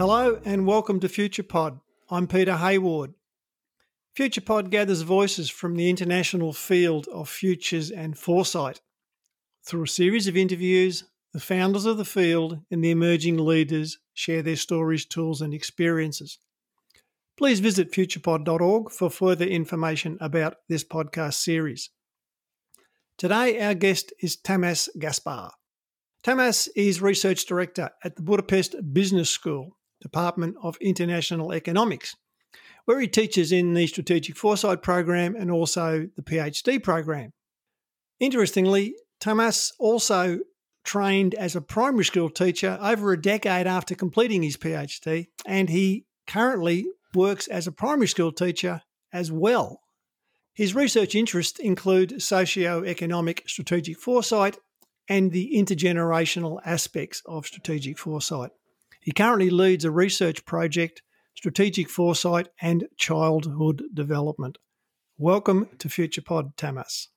Hello and welcome to FuturePod. I'm Peter Hayward. FuturePod gathers voices from the international field of futures and foresight. Through a series of interviews, the founders of the field and the emerging leaders share their stories, tools, and experiences. Please visit futurepod.org for further information about this podcast series. Today, our guest is Tamas Gaspar. Tamas is Research Director at the Budapest Business School Department of International Economics, where he teaches in the Strategic Foresight program and also the PhD program. Interestingly, Tamas also trained as a primary school teacher over a decade after completing his PhD, and he currently works as a primary school teacher as well. His research interests include socio-economic strategic foresight and the intergenerational aspects of strategic foresight. He currently leads a research project, Strategic Foresight and Childhood Development. Welcome to FuturePod, Tamas.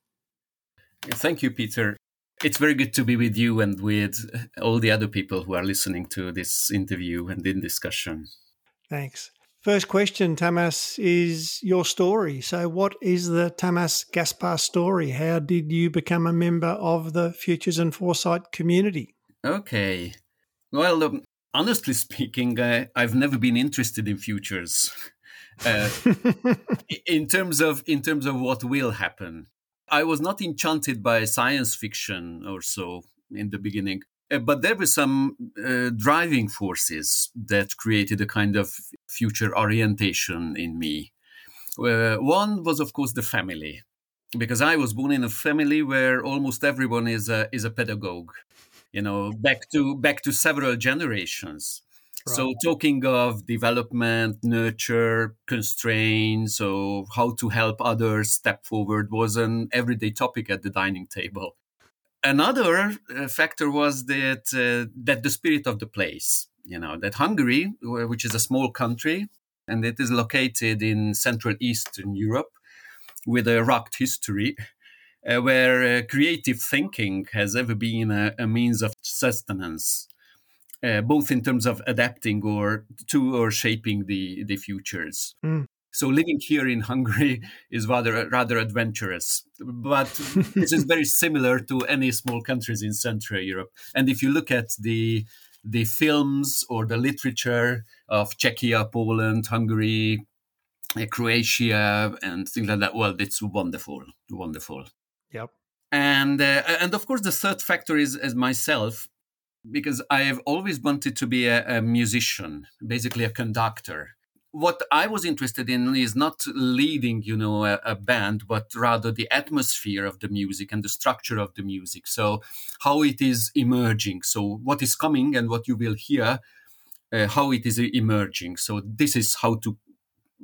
Thank you, Peter. It's very good to be with you and with all the other people who are listening to this interview and in discussion. Thanks. First question, Tamas, is your story. So, what is the Tamas Gaspar story? How did you become a member of the Futures and Foresight community? Okay. Well, um, honestly speaking, I, I've never been interested in futures. Uh, in terms of in terms of what will happen, I was not enchanted by science fiction or so in the beginning. Uh, but there were some uh, driving forces that created a kind of future orientation in me. Uh, one was, of course, the family, because I was born in a family where almost everyone is a, is a pedagogue. You know, back to back to several generations. Right. So, talking of development, nurture, constraints, so how to help others step forward was an everyday topic at the dining table another uh, factor was that uh, that the spirit of the place you know that hungary which is a small country and it is located in central eastern europe with a rugged history uh, where uh, creative thinking has ever been a, a means of sustenance uh, both in terms of adapting or to or shaping the the futures mm. So living here in Hungary is rather rather adventurous, but this is very similar to any small countries in Central Europe. And if you look at the the films or the literature of Czechia, Poland, Hungary, uh, Croatia, and things like that, well, it's wonderful, wonderful. Yep. And uh, and of course, the third factor is as myself because I have always wanted to be a, a musician, basically a conductor what I was interested in is not leading, you know, a, a, band, but rather the atmosphere of the music and the structure of the music. So how it is emerging. So what is coming and what you will hear, uh, how it is emerging. So this is how to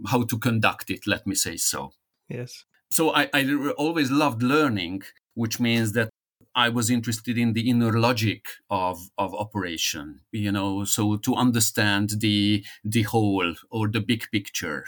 how to conduct it. Let me say so. Yes. So I, I always loved learning, which means that I was interested in the inner logic of, of operation, you know, so to understand the the whole or the big picture.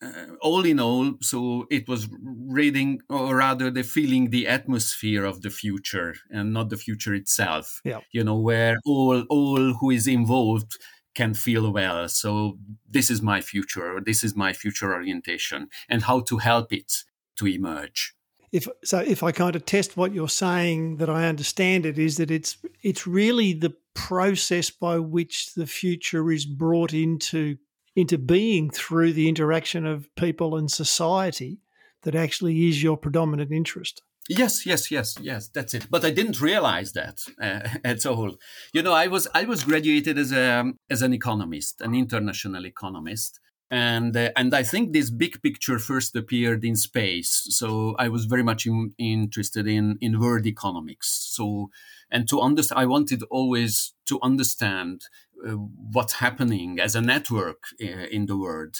Uh, all in all, so it was reading, or rather, the feeling the atmosphere of the future and not the future itself. Yeah. You know, where all all who is involved can feel well. So this is my future. This is my future orientation, and how to help it to emerge. If so if i kind of test what you're saying that i understand it is that it's it's really the process by which the future is brought into into being through the interaction of people and society that actually is your predominant interest. Yes yes yes yes that's it. But i didn't realize that uh, at all. You know i was i was graduated as a as an economist an international economist and uh, and I think this big picture first appeared in space. So I was very much in, interested in in world economics. So and to understand, I wanted always to understand uh, what's happening as a network uh, in the world,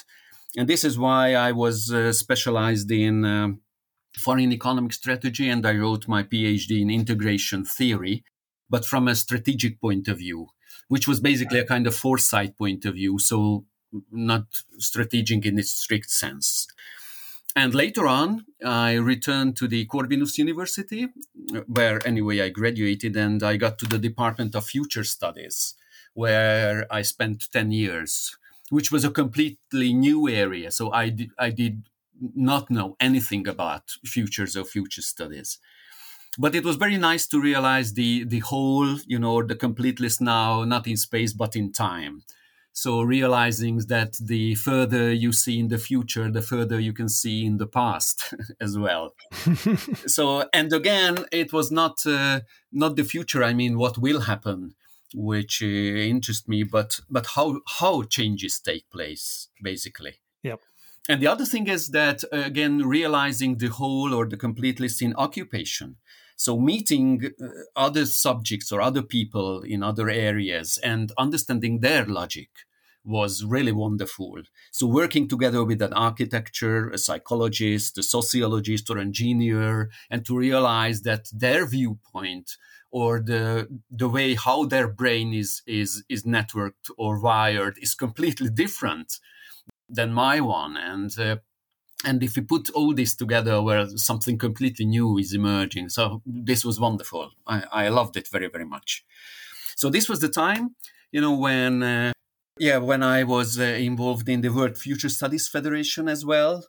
and this is why I was uh, specialized in. Um, foreign economic strategy, and I wrote my PhD in integration theory, but from a strategic point of view, which was basically a kind of foresight point of view. So not strategic in its strict sense. And later on, I returned to the Corvinus University, where anyway I graduated, and I got to the Department of Future Studies, where I spent 10 years, which was a completely new area. So I did, I did not know anything about futures or future studies. But it was very nice to realize the, the whole, you know, the completeness now, not in space, but in time. So realizing that the further you see in the future, the further you can see in the past as well. so and again, it was not uh, not the future. I mean, what will happen, which uh, interests me, but but how how changes take place basically. Yep. And the other thing is that uh, again, realizing the whole or the complete list in occupation. So meeting uh, other subjects or other people in other areas and understanding their logic was really wonderful. So working together with an architecture, a psychologist, a sociologist or engineer, and to realize that their viewpoint or the the way how their brain is is is networked or wired is completely different than my one. And uh, and if we put all this together where something completely new is emerging. So this was wonderful. I, I loved it very very much. So this was the time you know when uh, yeah, when I was uh, involved in the World Future Studies Federation as well,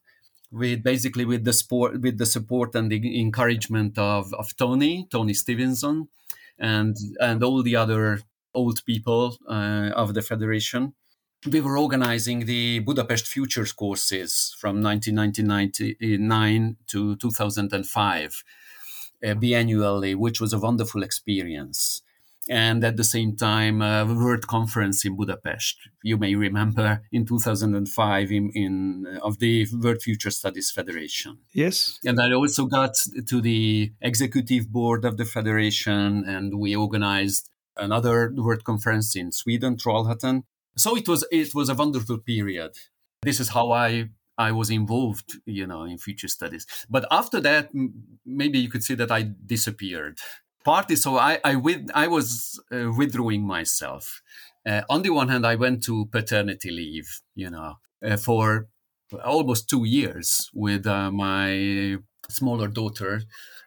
with basically with the sport, with the support and the encouragement of, of Tony, Tony Stevenson, and and all the other old people uh, of the federation. We were organizing the Budapest Futures courses from 1999 to 2005 uh, biannually, which was a wonderful experience and at the same time a world conference in budapest. You may remember in 2005 in, in uh, of the world future studies federation. Yes. And i also got to the executive board of the federation and we organized another world conference in sweden trollhättan. So it was it was a wonderful period. This is how i I was involved, you know, in future studies. But after that, maybe you could say that I disappeared partly so I I, with, I was uh, withdrawing myself. Uh, on the one hand, I went to paternity leave, you know, uh, for almost two years with uh, my smaller daughter,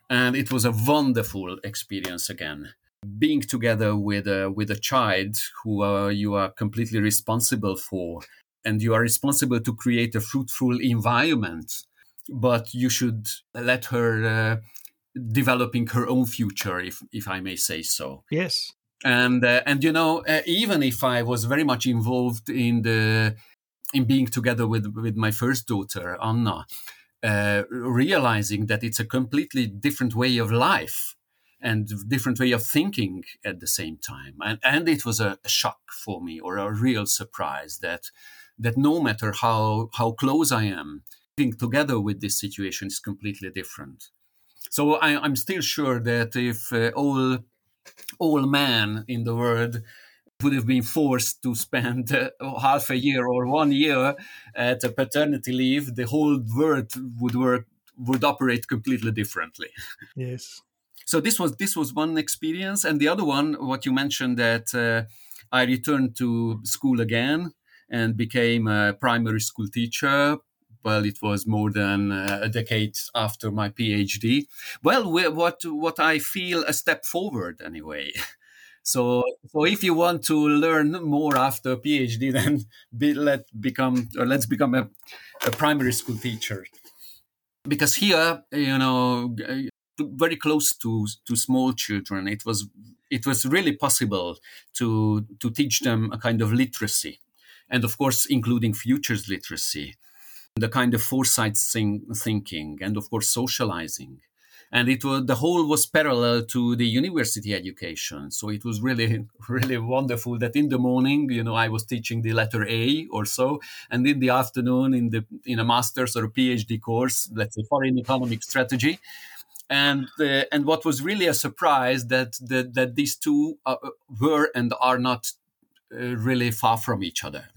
and it was a wonderful experience again. Being together with a, with a child who uh, you are completely responsible for, and you are responsible to create a fruitful environment, but you should let her uh, developing her own future, if if I may say so. Yes. And uh, and you know, uh, even if I was very much involved in the in being together with with my first daughter Anna, uh, realizing that it's a completely different way of life and different way of thinking at the same time, and and it was a, a shock for me or a real surprise that that no matter how how close I am, being together with this situation is completely different. So I, am still sure that if uh, all all men in the world would have been forced to spend uh, half a year or one year at a paternity leave, the whole world would work would operate completely differently. Yes. So this was this was one experience, and the other one, what you mentioned that uh, I returned to school again and became a primary school teacher well, it was more than uh, a decade after my PhD. Well, what what I feel a step forward anyway. So, so if you want to learn more after PhD, then be, let become or let's become a, a primary school teacher, because here, you know, very close to to small children, it was it was really possible to to teach them a kind of literacy, and of course, including futures literacy the kind of foresight thinking and of course socializing. And it was the whole was parallel to the university education. So it was really really wonderful that in the morning you know i was teaching the letter a or so and in the afternoon in the in a master's or a phd course let's say foreign economic strategy. And uh, and what was really a surprise that that, that these two uh, were and are not uh, really far from each other.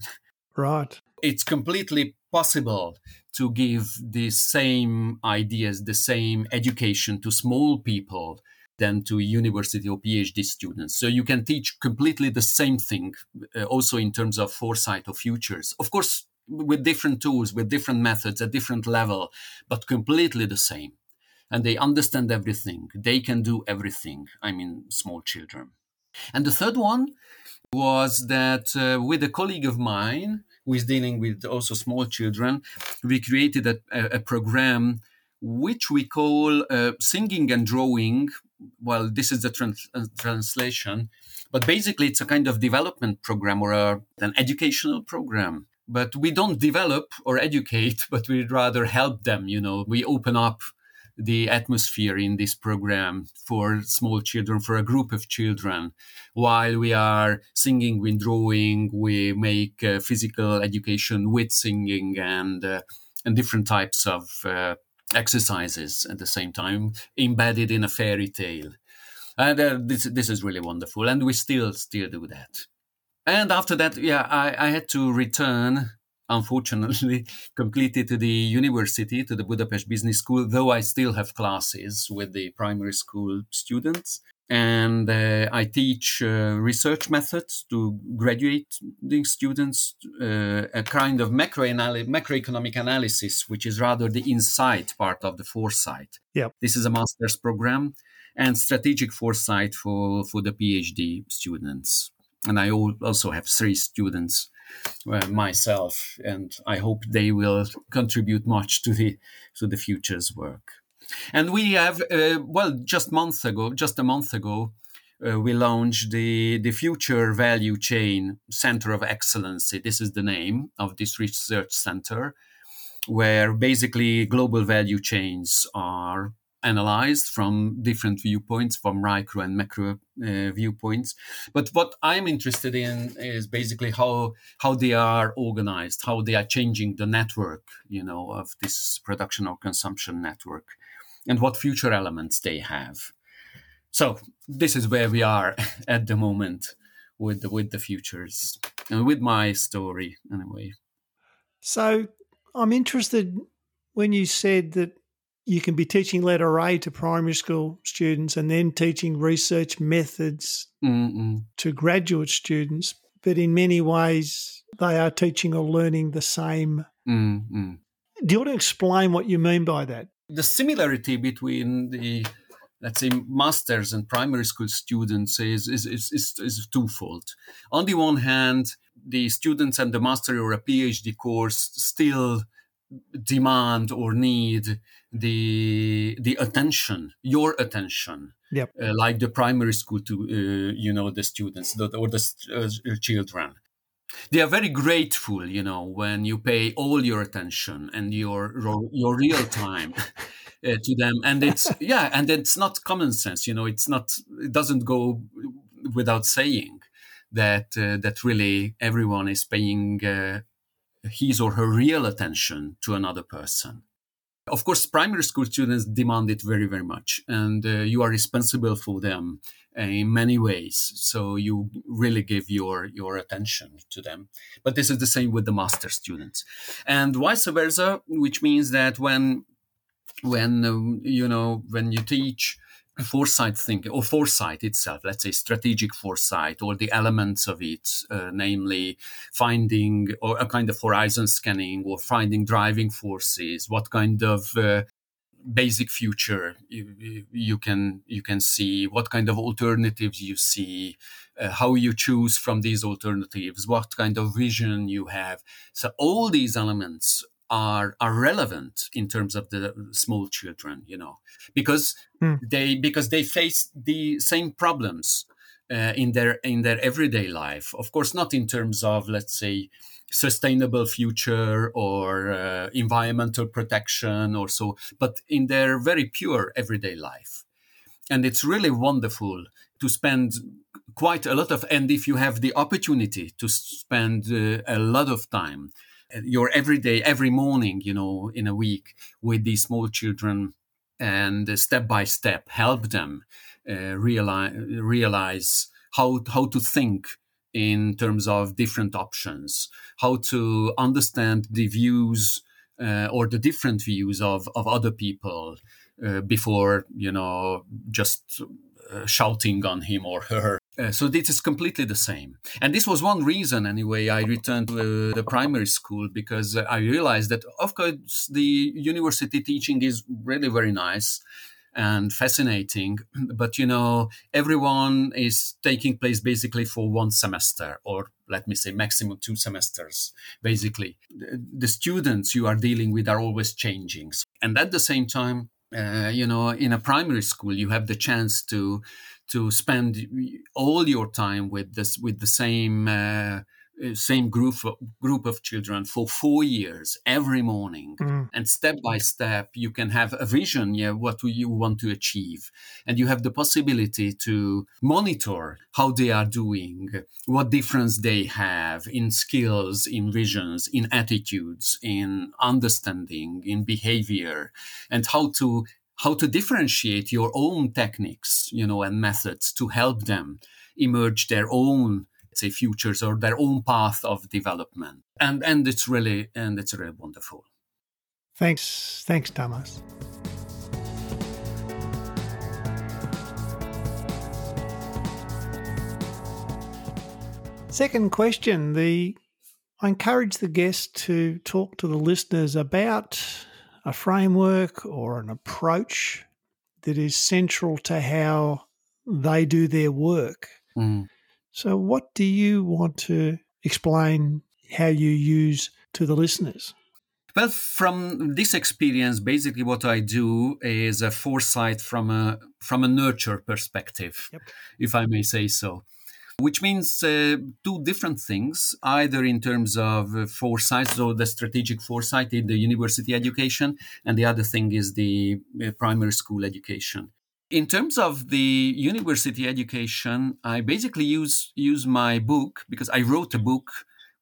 Right. It's completely possible to give the same ideas, the same education to small people than to university or PhD students. So you can teach completely the same thing, uh, also in terms of foresight of futures. Of course, with different tools, with different methods, at different level, but completely the same. And they understand everything. They can do everything. I mean, small children. And the third one was that uh, with a colleague of mine who is dealing with also small children, we created a, a program which we call uh, singing and drawing. Well, this is the trans- uh, translation, but basically it's a kind of development program or a, an educational program. But we don't develop or educate, but we rather help them. You know, we open up the atmosphere in this program for small children, for a group of children. While we are singing with drawing, we make uh, physical education with singing and uh, and different types of uh, exercises at the same time, embedded in a fairy tale. And uh, this this is really wonderful, and we still still do that. And after that, yeah, I, I had to return unfortunately completed to the university to the budapest business school though i still have classes with the primary school students. And uh, i teach uh, research methods to graduating students uh, a kind of macro macroeconomic analysis which is rather the insight part of the foresight. Yeah. This is a master's program and strategic foresight for for the phd students. And i also have three students myself, and I hope they will contribute much to the to the future's work. And we have, uh, well, just months ago, just a month ago, uh, we launched the the Future Value Chain Center of Excellence. This is the name of this research center, where basically global value chains are analyzed from different viewpoints, from micro and macro uh, viewpoints. But what I'm interested in is basically how how they are organized, how they are changing the network, you know, of this production or consumption network, and what future elements they have. So this is where we are at the moment with the, with the futures and with my story anyway. So I'm interested when you said that you can be teaching letter A to primary school students and then teaching research methods Mm-mm. to graduate students, but in many ways they are teaching or learning the same. Mm-mm. Do you want to explain what you mean by that? The similarity between the let's say masters and primary school students is is, is, is, is twofold. On the one hand, the students and the master or a PhD course still demand or need the the attention your attention yep. Uh, like the primary school to uh, you know the students the, or the uh, children they are very grateful you know when you pay all your attention and your your real time uh, to them and it's yeah and it's not common sense you know it's not it doesn't go without saying that uh, that really everyone is paying uh, his or her real attention to another person. Of course, primary school students demand it very, very much, and uh, you are responsible for them in many ways. So you really give your your attention to them. But this is the same with the master students, and vice versa, which means that when when um, you know when you teach foresight thinking or foresight itself let's say strategic foresight or the elements of it uh, namely finding or a kind of horizon scanning or finding driving forces what kind of uh, basic future you, you, can you can see what kind of alternatives you see uh, how you choose from these alternatives what kind of vision you have. So all these elements are are relevant in terms of the small children you know because mm. they because they face the same problems uh, in their in their everyday life of course not in terms of let's say sustainable future or uh, environmental protection or so but in their very pure everyday life and it's really wonderful to spend quite a lot of and if you have the opportunity to spend uh, a lot of time your everyday, every morning, you know, in a week with these small children and step by step help them uh, realize, realize how, how to think in terms of different options, how to understand the views uh, or the different views of, of other people uh, before, you know, just uh, shouting on him or her uh, so this is completely the same. And this was one reason, anyway, I returned to uh, the primary school because I realized that, of course, the university teaching is really very nice. and fascinating. But you know, everyone is taking place basically for one semester, or let me say, maximum two semesters. Basically, the students you are dealing with are always changing, and at the same time, uh, you know, in a primary school, you have the chance to to spend all your time with this with the same uh, uh, same group of, group of children for four years every morning mm. and step by step you can have a vision yeah what you want to achieve and you have the possibility to monitor how they are doing what difference they have in skills in visions in attitudes in understanding in behavior and how to how to differentiate your own techniques you know and methods to help them emerge their own say futures or their own path of development. And and it's really and it's really wonderful. Thanks thanks thomas. Second question the i encourage the guest to talk to the listeners about a framework or an approach that is central to how they do their work mm. So, what do you want to explain how you use to the listeners? Well, from this experience, basically what I do is a foresight from a from a nurture perspective, yep. if I may say so. Which means uh, two different things, either in terms of uh, foresight, so the strategic foresight in the university education, and the other thing is the uh, primary school education. In terms of the university education, I basically use use my book because I wrote a book,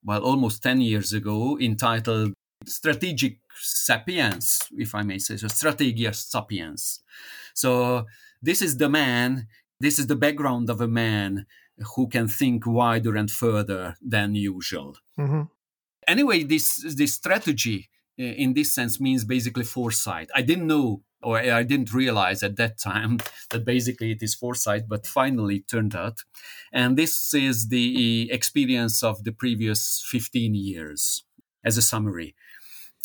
well, almost ten years ago, entitled "Strategic Sapiens," if I may say so, "Strategia Sapiens." So this is the man. This is the background of a man who can think wider and further than usual. Mm-hmm. Anyway, this this strategy uh, in this sense means basically foresight. I didn't know or I didn't realize at that time that basically it is foresight, but finally it turned out. And this is the experience of the previous 15 years as a summary.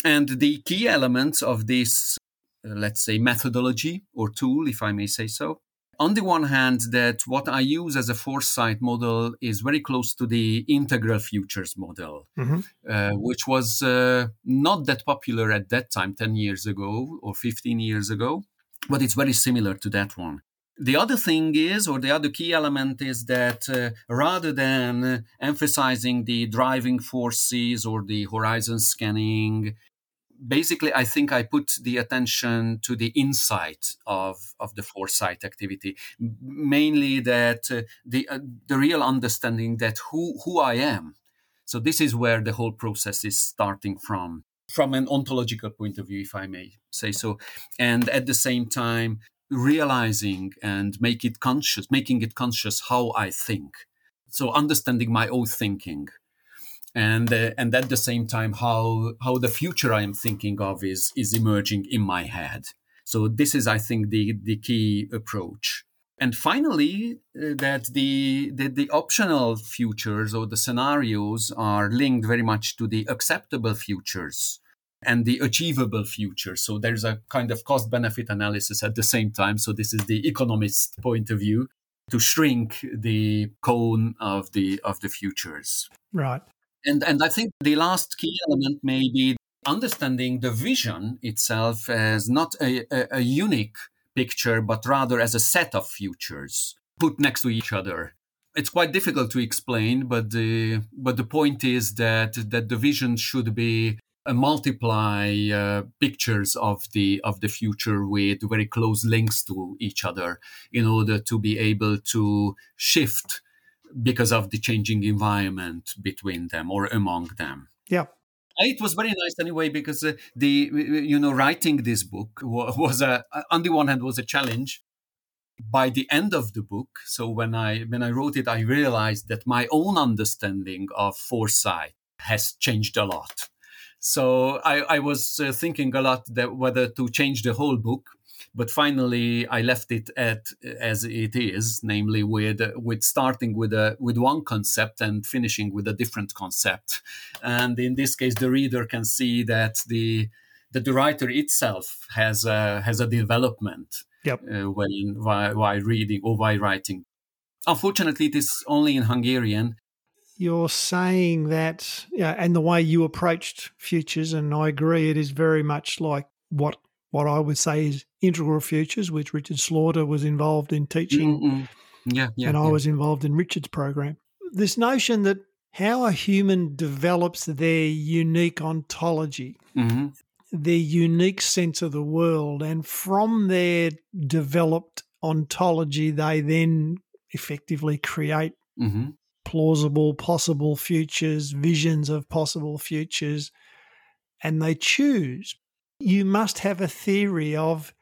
And the key elements of this, uh, let's say, methodology or tool, if I may say so, on the one hand, that what I use as a foresight model is very close to the integral futures model, mm-hmm. uh, which was uh, not that popular at that time, 10 years ago or 15 years ago, but it's very similar to that one. The other thing is, or the other key element is that uh, rather than emphasizing the driving forces or the horizon scanning basically, I think I put the attention to the insight of, of the foresight activity, mainly that uh, the uh, the real understanding that who who I am. So this is where the whole process is starting from, from an ontological point of view, if I may say so, and at the same time realizing and make it conscious, making it conscious how I think. So understanding my own thinking and uh, and at the same time how how the future I am thinking of is is emerging in my head. So this is, I think, the the key approach. And finally, uh, that the, the the optional futures or the scenarios are linked very much to the acceptable futures and the achievable future. So there's a kind of cost benefit analysis at the same time. So this is the economist point of view to shrink the cone of the of the futures. Right. And, and I think the last key element may be understanding the vision itself as not a, a, a unique picture, but rather as a set of futures put next to each other. It's quite difficult to explain, but the but the point is that that the vision should be a multiply uh, pictures of the of the future with very close links to each other in order to be able to shift because of the changing environment between them or among them. Yeah. It was very nice anyway because uh, the you know writing this book was a on the one hand was a challenge. By the end of the book, so when I when I wrote it, I realized that my own understanding of foresight has changed a lot. So I, I was uh, thinking a lot that whether to change the whole book but finally, I left it at as it is, namely with with starting with a with one concept and finishing with a different concept. And in this case, the reader can see that the that the writer itself has a, has a development yep. uh, when while, while reading or while writing. Unfortunately, it is only in Hungarian. You're saying that, yeah, and the way you approached futures, and I agree, it is very much like what what I would say is integral futures, which Richard Slaughter was involved in teaching, Mm-mm. Yeah, yeah. and I yeah. was involved in Richard's program. This notion that how a human develops their unique ontology, Mhm. their unique sense of the world, and from their developed ontology, they then effectively create Mhm. plausible, possible futures, visions of possible futures, and they choose. You must have a theory of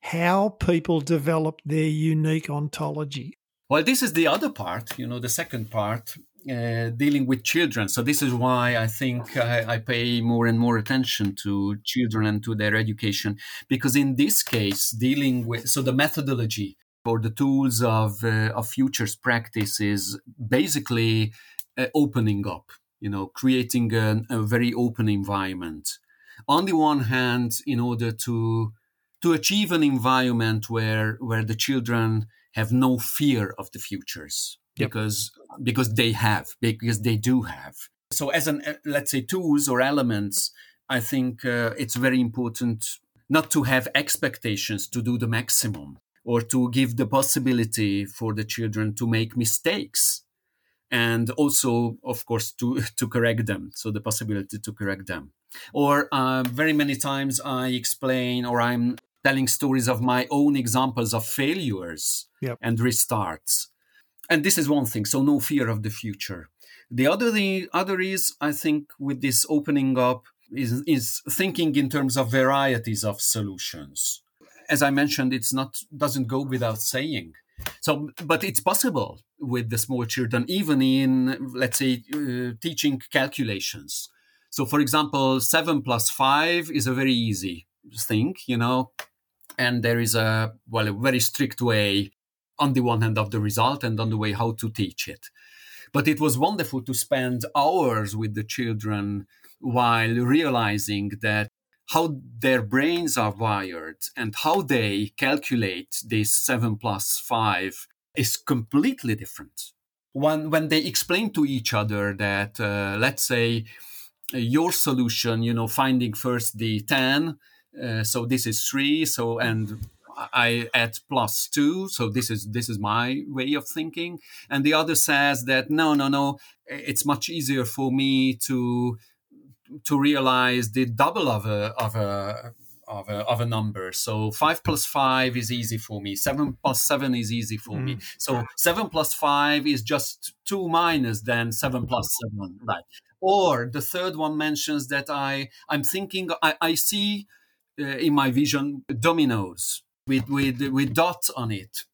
how people develop their unique ontology. Well, this is the other part, you know, the second part, uh, dealing with children. So, this is why I think I, I pay more and more attention to children and to their education, because in this case, dealing with, so the methodology or the tools of, uh, of futures practice is basically uh, opening up, you know, creating a, a very open environment. On the one hand, in order to to achieve an environment where where the children have no fear of the futures Yep. because because they have because they do have. So as an let's say tools or elements i think uh, it's very important not to have expectations to do the maximum or to give the possibility for the children to make mistakes and also of course to to correct them. So the possibility to correct them or uh, very many times i explain or i'm telling stories of my own examples of failures Yep. and restarts. And this is one thing so no fear of the future. The other the other is i think with this opening up is is thinking in terms of varieties of solutions. As i mentioned it's not doesn't go without saying. So but it's possible with the small children even in let's say uh, teaching calculations so for example 7 plus 5 is a very easy thing you know? And there is a well a very strict way on the one hand of the result and on the way how to teach it. But it was wonderful to spend hours with the children while realizing that how their brains are wired and how they calculate this 7 plus 5 is completely different. When when they explain to each other that uh, let's say your solution you know finding first the 10 uh, so this is 3 so and I add plus two, so this is this is my way of thinking, and the other says that no, no, no, it's much easier for me to to realize the double of a of a of a, of a number. So five plus five is easy for me. Seven plus seven is easy for me. So seven plus five is just two minus than seven plus seven, right? Or the third one mentions that I I'm thinking I, I see uh, in my vision dominoes with with with dots on it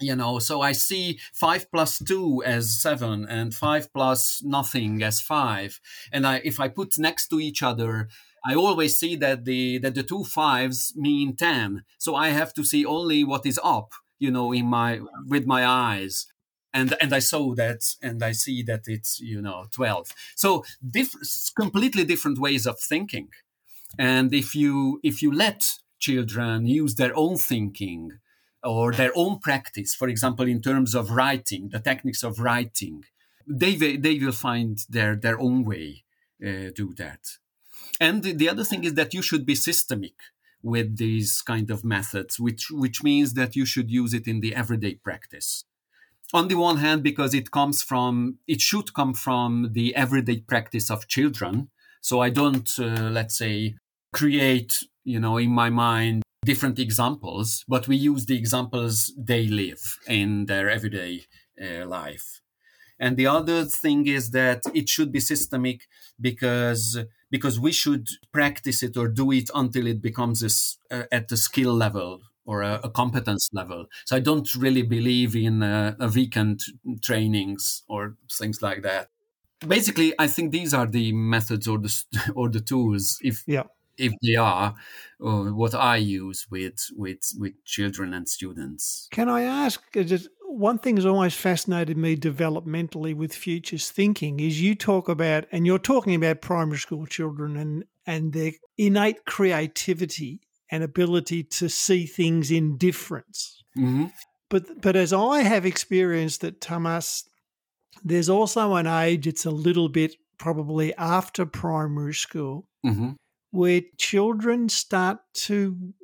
you know so i see 5 plus 2 as 7 and 5 plus nothing as 5 and i if i put next to each other i always see that the that the two fives mean 10 so i have to see only what is up you know in my with my eyes. And and i saw that and i see that it's you know 12 so diff- completely different ways of thinking. And if you if you let children use their own thinking or their own practice, for example, in terms of writing, the techniques of writing, they they will find their their own way uh, do that. And the, the other thing is that you should be systemic with these kind of methods, which which means that you should use it in the everyday practice. On the one hand, because it comes from it should come from the everyday practice of children. So I don't uh, let's say create you know in my mind different examples, but we use the examples they live in their everyday uh, life. And the other thing is that it should be systemic because because we should practice it or do it until it becomes uh, at the skill level or a, a, competence level. So I don't really believe in uh, a weekend trainings or things like that. Basically, I think these are the methods or the or the tools. If yeah if they are uh, what I use with with with children and students. Can I ask? Just one thing has always fascinated me developmentally with futures thinking is you talk about and you're talking about primary school children and and their innate creativity and ability to see things in difference. hmm But but as I have experienced that, Thomas, there's also an age. It's a little bit probably after primary school hmm where children start to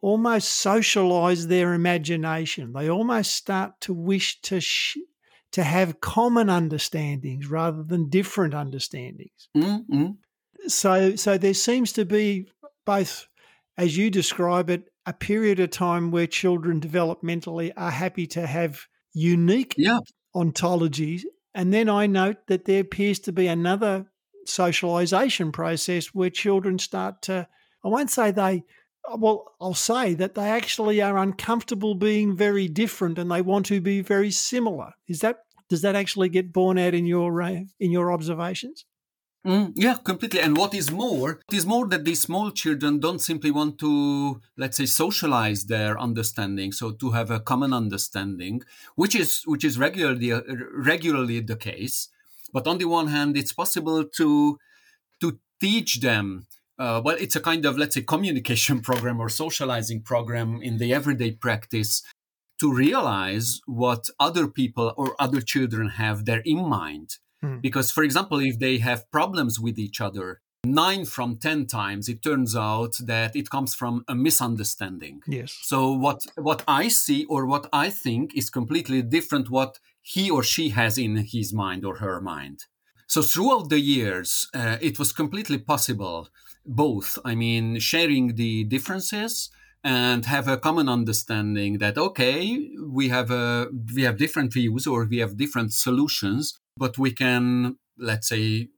almost socialize their imagination. They almost start to wish to sh- to have common understandings rather than different understandings. hmm So so there seems to be both as you describe it a period of time where children developmentally are happy to have unique Yeah. ontologies and then I note that there appears to be another socialization process where children start to, I won't say they, well, I'll say that they actually are uncomfortable being very different and they want to be very similar. Is that, does that actually get borne out in your, uh, in your observations? Mm, yeah, completely. And what is more, it is more that these small children don't simply want to, let's say, socialize their understanding, so to have a common understanding, which is which is regularly uh, regularly the case. But on the one hand, it's possible to to teach them. Uh, well, it's a kind of let's say communication program or socializing program in the everyday practice to realize what other people or other children have there in mind Hmm. because, for example, if they have problems with each other, nine from 10 times, it turns out that it comes from a misunderstanding. Yes. So what, what I see or what I think is completely different what he or she has in his mind or her mind. So throughout the years, uh, it was completely possible, both, I mean, sharing the differences and have a common understanding that okay we have a we have different views or we have different solutions but we can let's say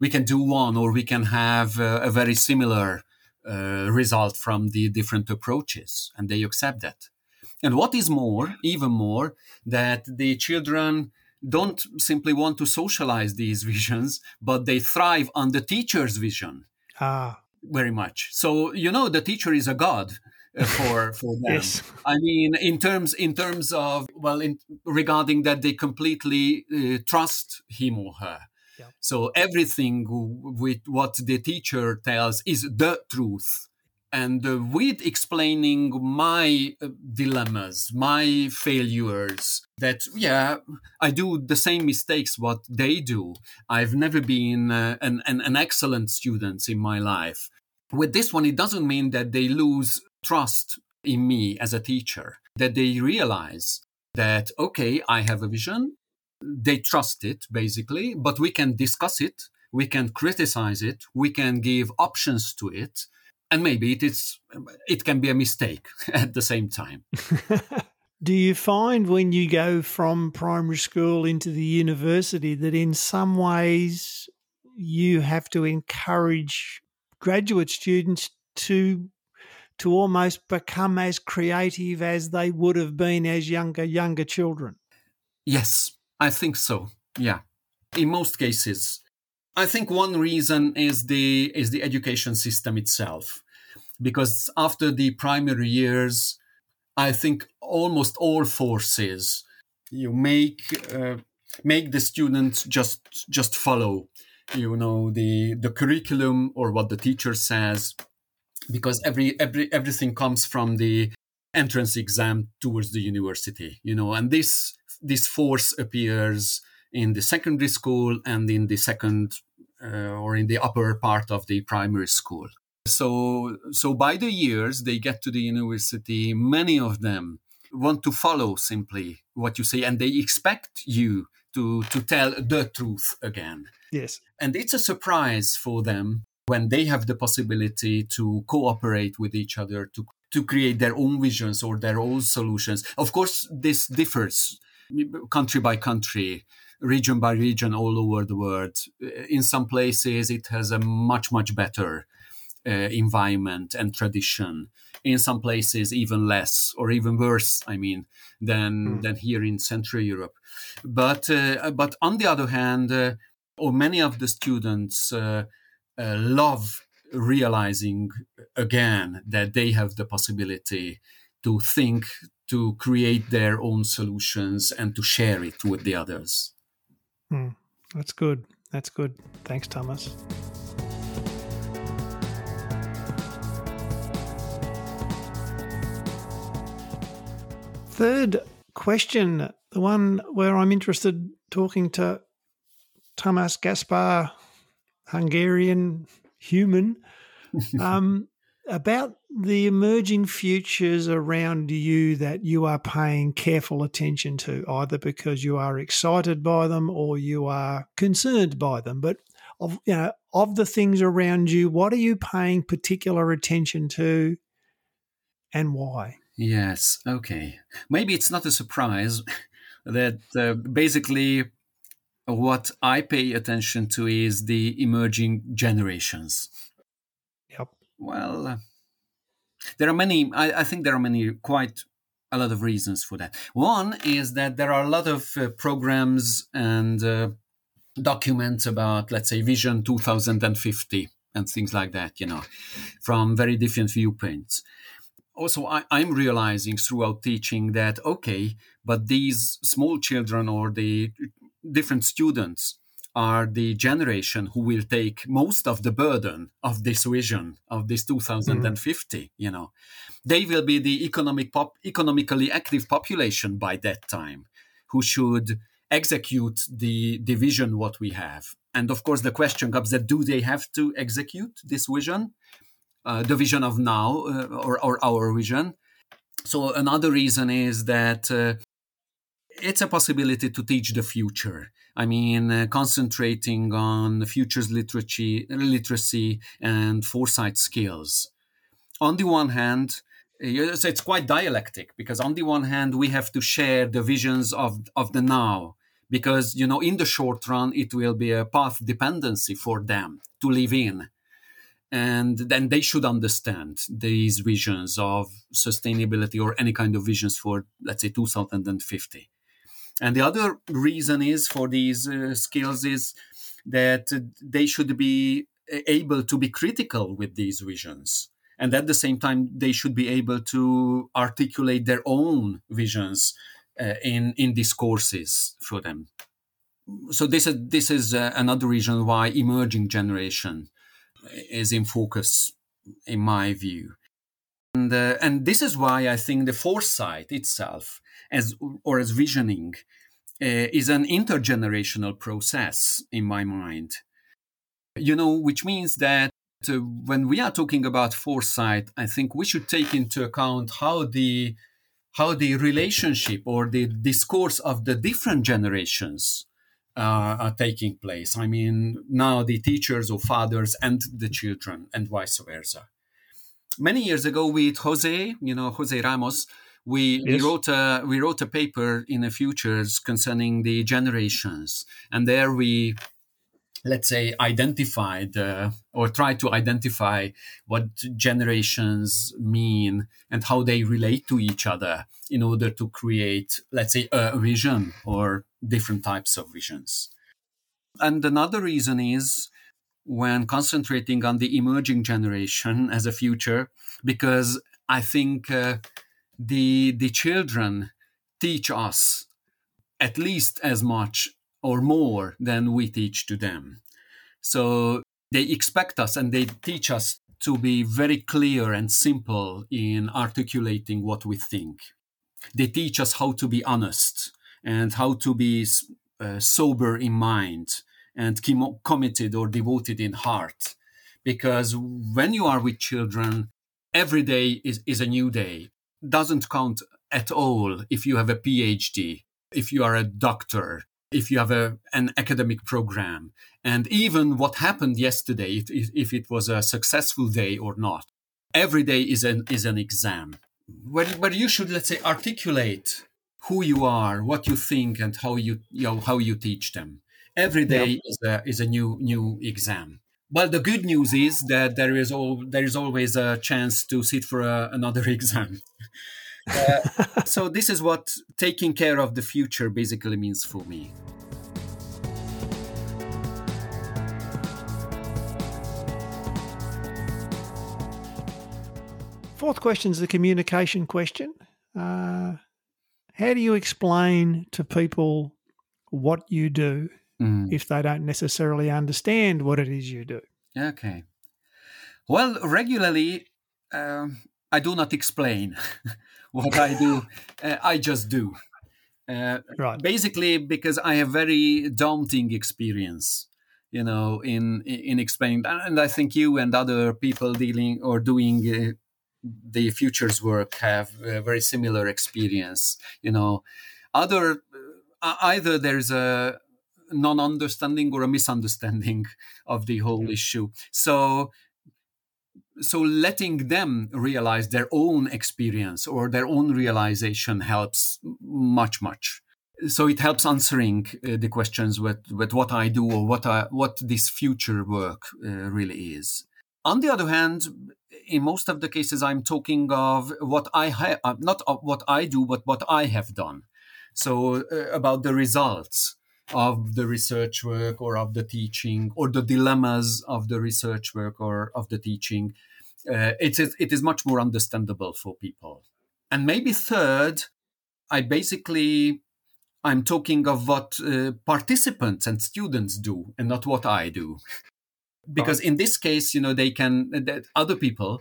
we can do one or we can have a, a very similar uh, result from the different approaches and they accept that. And what is more even more that the children don't simply want to socialize these visions but they thrive on the teacher's vision. Ah, very much. So you know the teacher is a god uh, for for them. Yes. I mean, in terms in terms of well, in regarding that they completely uh, trust him or her. So everything with what the teacher tells is the truth, and uh, with explaining my uh, dilemmas, my failures, that yeah, I do the same mistakes what they do. I've never been uh, an, an an excellent student in my life. With this one, it doesn't mean that they lose trust in me as a teacher, that they realize that, okay, I have a vision. They trust it, basically, but we can discuss it, we can criticize it, we can give options to it, and maybe it is it can be a mistake at the same time. Do you find when you go from primary school into the university that in some ways you have to encourage graduate students to to almost become as creative as they would have been as younger younger children? Yes, I think so. Yeah. In most cases. I think one reason is the is the education system itself. Because after the primary years, I think almost all forces you make uh, make the students just just follow you know the the curriculum or what the teacher says because every every everything comes from the entrance exam towards the university you know and this this force appears in the secondary school and in the second uh, or in the upper part of the primary school. So so by the years they get to the university. Many of them want to follow simply what you say and they expect you to to tell the truth again. Yes. and it's a surprise for them when they have the possibility to cooperate with each other to to create their own visions or their own solutions. Of course this differs country by country region by region all over the world. In some places it has a much much better uh, environment and tradition. In some places even less or even worse i mean than Hmm. than here in central europe. But uh, but on the other hand uh, or many of the students uh, uh, love realizing again that they have the possibility to think to create their own solutions and to share it with the others. Mm, that's good. That's good. Thanks, Thomas. Third question, the one where I'm interested talking to Thomas Gaspar, Hungarian human, um, about the emerging futures around you that you are paying careful attention to, either because you are excited by them or you are concerned by them. But of you know, of the things around you, what are you paying particular attention to, and why? Yes. Okay. Maybe it's not a surprise that uh, basically what I pay attention to is the emerging generations. Yep. Well, uh, there are many, I, I, think there are many, quite a lot of reasons for that. One is that there are a lot of uh, programs and uh, documents about, let's say, Vision 2050 and things like that, you know, from very different viewpoints. Also, I, I'm realizing throughout teaching that, okay, but these small children or the different students are the generation who will take most of the burden of this vision of this 2050 mm-hmm. you know they will be the economic pop, economically active population by that time who should execute the, the vision what we have and of course the question comes that do they have to execute this vision uh, the vision of now uh, or, or our vision so another reason is that uh, it's a possibility to teach the future. I mean, uh, concentrating on futures literacy, literacy and foresight skills. On the one hand, so it's quite dialectic because on the one hand we have to share the visions of, of the now because you know in the short run it will be a path dependency for them to live in and then they should understand these visions of sustainability or any kind of visions for let's say 2050 and the other reason is for these uh, skills is that they should be able to be critical with these visions. And at the same time, they should be able to articulate their own visions uh, in, in discourses for them. So this is this is uh, another reason why emerging generation is in focus, in my view, and uh, and this is why I think the foresight itself as or as visioning uh, is an intergenerational process in my mind. You know, which means that uh, when we are talking about foresight, I think we should take into account how the how the relationship or the discourse of the different generations uh, are taking place. I mean, now the teachers or fathers and the children, and vice versa. Many years ago, with Jose, you know, Jose Ramos, we, yes. we wrote a we wrote a paper in the futures concerning the generations, and there we let's say identified uh, or tried to identify what generations mean and how they relate to each other in order to create let's say a vision or different types of visions and another reason is when concentrating on the emerging generation as a future because i think uh, the the children teach us at least as much or more than we teach to them. So they expect us and they teach us to be very clear and simple in articulating what we think. They teach us how to be honest and how to be uh, sober in mind and committed or devoted in heart. Because when you are with children every day is, is a new day doesn't count at all if you have a PhD, if you are a doctor, if you have a, an academic program, and even what happened yesterday, if, it was a successful day or not. Every day is an, is an exam where, where you should, let's say, articulate who you are, what you think, and how you, you know, how you teach them. Every day yep. is, a, is a new, new exam. Well, the good news is that there is all there is always a chance to sit for a, another exam. Uh, so this is what taking care of the future basically means for me. Fourth question is the communication question. Uh, how do you explain to people what you do mm. if they don't necessarily understand what it is you do. Okay. Well, regularly, uh, I do not explain what I do. Uh, I just do. Uh, right. Basically, because I have very daunting experience, you know, in in explaining, and I think you and other people dealing or doing uh, the futures work have a very similar experience. You know, other uh, either there's a non-understanding or a misunderstanding of the whole mm. issue. So so letting them realize their own experience or their own realization helps much much so it helps answering uh, the questions with, with what i do or what I, what this future work uh, really is on the other hand in most of the cases i'm talking of what i have uh, not what i do but what i have done so uh, about the results of the research work or of the teaching or the dilemmas of the research work or of the teaching uh, it is it is much more understandable for people. And maybe third, I basically I'm talking of what uh, participants and students do, and not what I do, because in this case, you know, they can that other people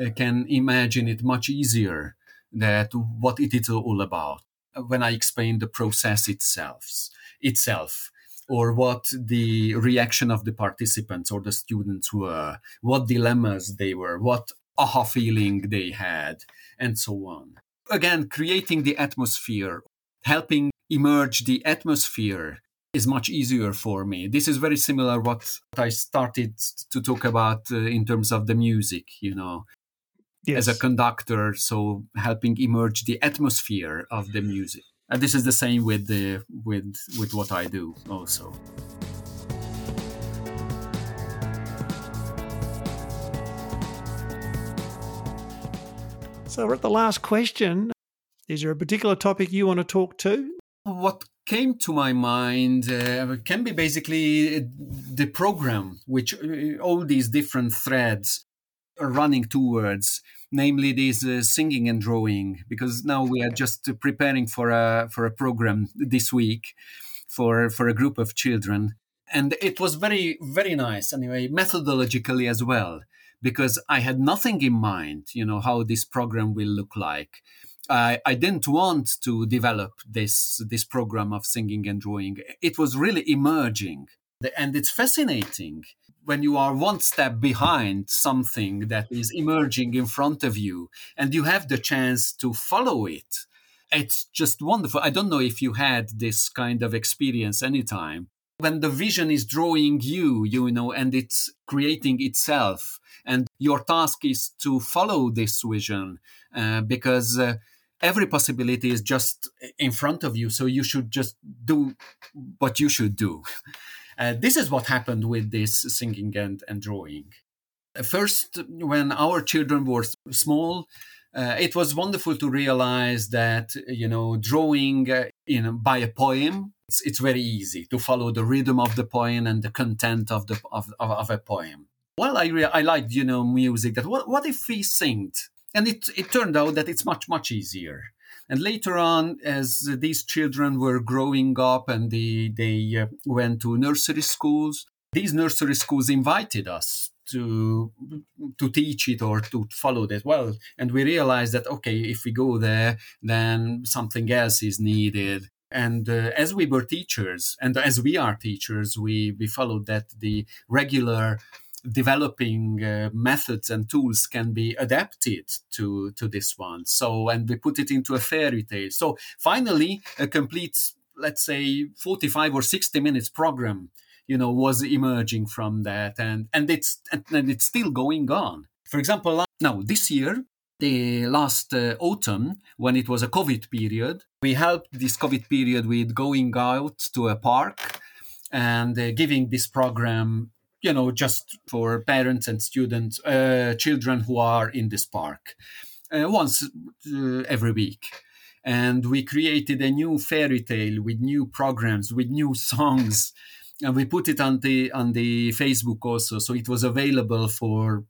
uh, can imagine it much easier that what it is all about when I explain the process itself itself or what the reaction of the participants or the students were, what dilemmas they were, what aha feeling they had, and so on. Again, creating the atmosphere, helping emerge the atmosphere is much easier for me. This is very similar what I started to talk about uh, in terms of the music, you know. Yes. As a conductor, so helping emerge the atmosphere of the music and this is the same with the with with what I do also. So we're at the last question. Is there a particular topic you want to talk to? What came to my mind uh, can be basically the program, which uh, all these different threads are running towards namely this uh, singing and drawing, because now we are just preparing for a for a program this week for for a group of children, and it was very very nice anyway, methodologically as well, because I had nothing in mind, you know, how this program will look like. I, I didn't want to develop this this program of singing and drawing. It was really emerging, and it's fascinating when you are one step behind something that is emerging in front of you and you have the chance to follow it it's just wonderful. I don't know if you had this kind of experience anytime. When the vision is drawing you you know and it's creating itself and your task is to follow this vision uh, because uh, every possibility is just in front of you so you should just do what you should do Uh, this is what happened with this singing and, and drawing. First, when our children were small, uh, it was wonderful to realize that you know drawing uh, by a poem it's, it's very easy to follow the rhythm of the poem and the content of the of, of, of a poem. Well i re- i liked you know music that what, what if we sing and it it turned out that it's much much easier and later on, as these children were growing up and they, they uh, went to nursery schools, these nursery schools invited us to to teach it or to follow that. Well and we realized that okay if we go there then something else is needed. And uh, as we were teachers and as we are teachers we we followed that the regular developing uh, methods and tools can be adapted to to this one. So and we put it into a fairy tale. So finally a complete let's say 45 or 60 minutes program you know was emerging from that. And and it's and it's still going on. For example now this year the last uh, autumn when it was a covid period we helped this covid period with going out to a park and uh, giving this program you know, just for parents and students, uh, children who are in this park uh, once uh, every week. And we created a new fairy tale with new programs, with new songs, and we put it on the on the Facebook also, so it was available for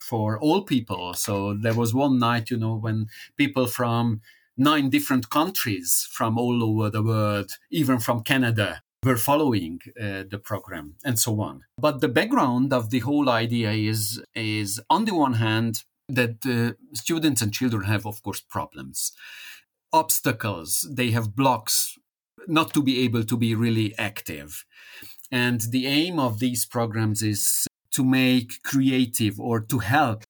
for all people. So there was one night, you know, when people from nine different countries from all over the world, even from Canada, were following uh, the program and so on. But the background of the whole idea is is on the one hand that uh, students and children have, of course, problems, obstacles. They have blocks not to be able to be really active. And the aim of these programs is to make creative or to help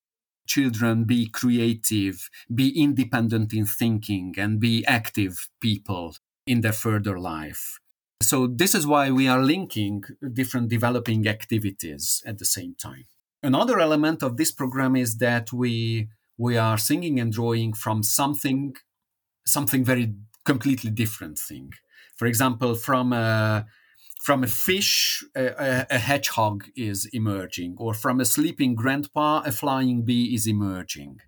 children be creative, be independent in thinking, and be active people in their further life. So, this is why we are linking different developing activities at the same time. Another element of this program is that we we are singing and drawing from something something very completely different thing. For example, from a from a fish, a, a, hedgehog is emerging, or from a sleeping grandpa, a flying bee is emerging,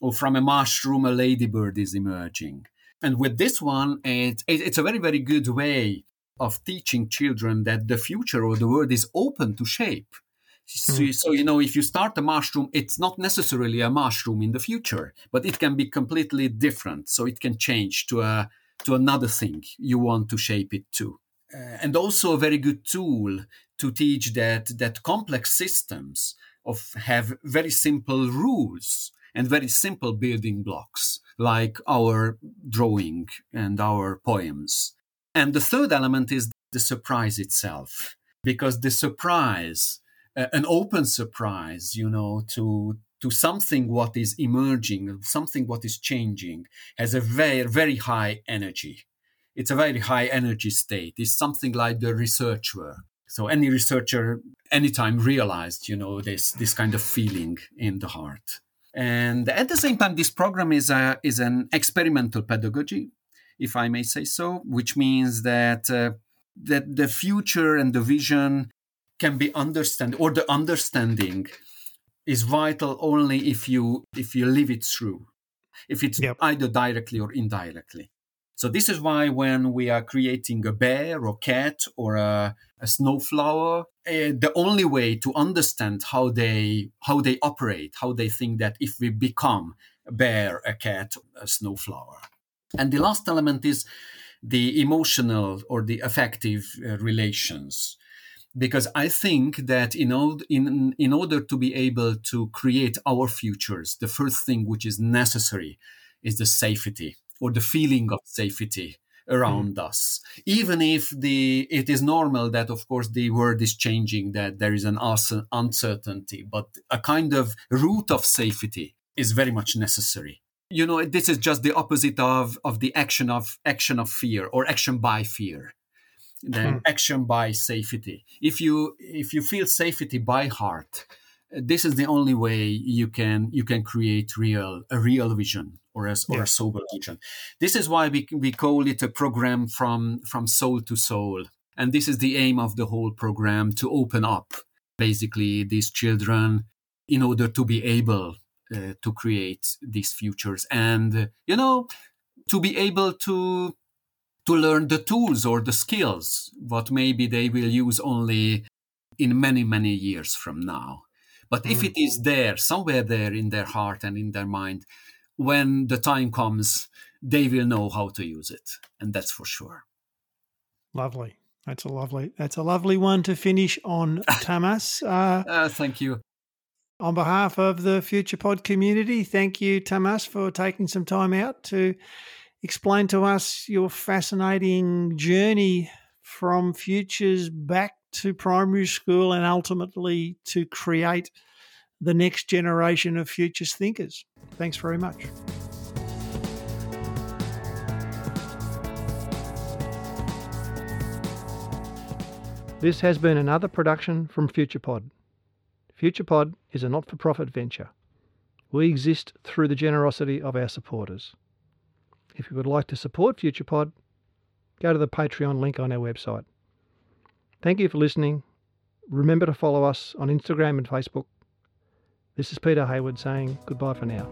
or from a mushroom, a ladybird is emerging. And with this one, it, it, it's a very, very good way of teaching children that the future of the world is open to shape. So, mm-hmm. so, you know, if you start a mushroom, it's not necessarily a mushroom in the future, but it can be completely different. So it can change to a to another thing you want to shape it to uh, and also a very good tool to teach that that complex systems of have very simple rules and very simple building blocks like our drawing and our poems and the third element is the surprise itself because the surprise uh, an open surprise you know to to something what is emerging something what is changing has a very very high energy it's a very high energy state. It's something like the research work. So any researcher anytime realized, you know, this this kind of feeling in the heart. And at the same time, this program is a is an experimental pedagogy, if I may say so, which means that uh, that the future and the vision can be understood, or the understanding is vital only if you if you live it through if it's yep. either directly or indirectly so this is why when we are creating a bear or cat or a, a snowflower, uh, the only way to understand how they how they operate, how they think that if we become a bear, a cat, a snowflower. And the last element is the emotional or the affective uh, relations. Because I think that in, in, in order to be able to create our futures, the first thing which is necessary is the safety or the feeling of safety around mm. us. Even if the it is normal that of course the world is changing that there is an uncertainty but a kind of root of safety is very much necessary you know this is just the opposite of of the action of action of fear or action by fear then mm. action by safety if you if you feel safety by heart this is the only way you can you can create real a real vision or a, or yeah. a sober vision. This is why we we call it a program from from soul to soul, and this is the aim of the whole program to open up basically these children in order to be able uh, to create these futures and uh, you know to be able to to learn the tools or the skills what maybe they will use only in many many years from now but mm. if it is there, somewhere there in their heart and in their mind, when the time comes, they will know how to use it. And that's for sure. Lovely. That's a lovely. That's a lovely one to finish on, Tamas. Uh, uh, thank you. On behalf of the FuturePod community, thank you, Tamas, for taking some time out to explain to us your fascinating journey from futures back to primary school and ultimately to create the next generation of futures thinkers. Thanks very much. This has been another production from FuturePod. FuturePod is a not for profit venture. We exist through the generosity of our supporters. If you would like to support FuturePod, go to the Patreon link on our website. Thank you for listening. Remember to follow us on Instagram and Facebook. This is Peter Hayward saying goodbye for now.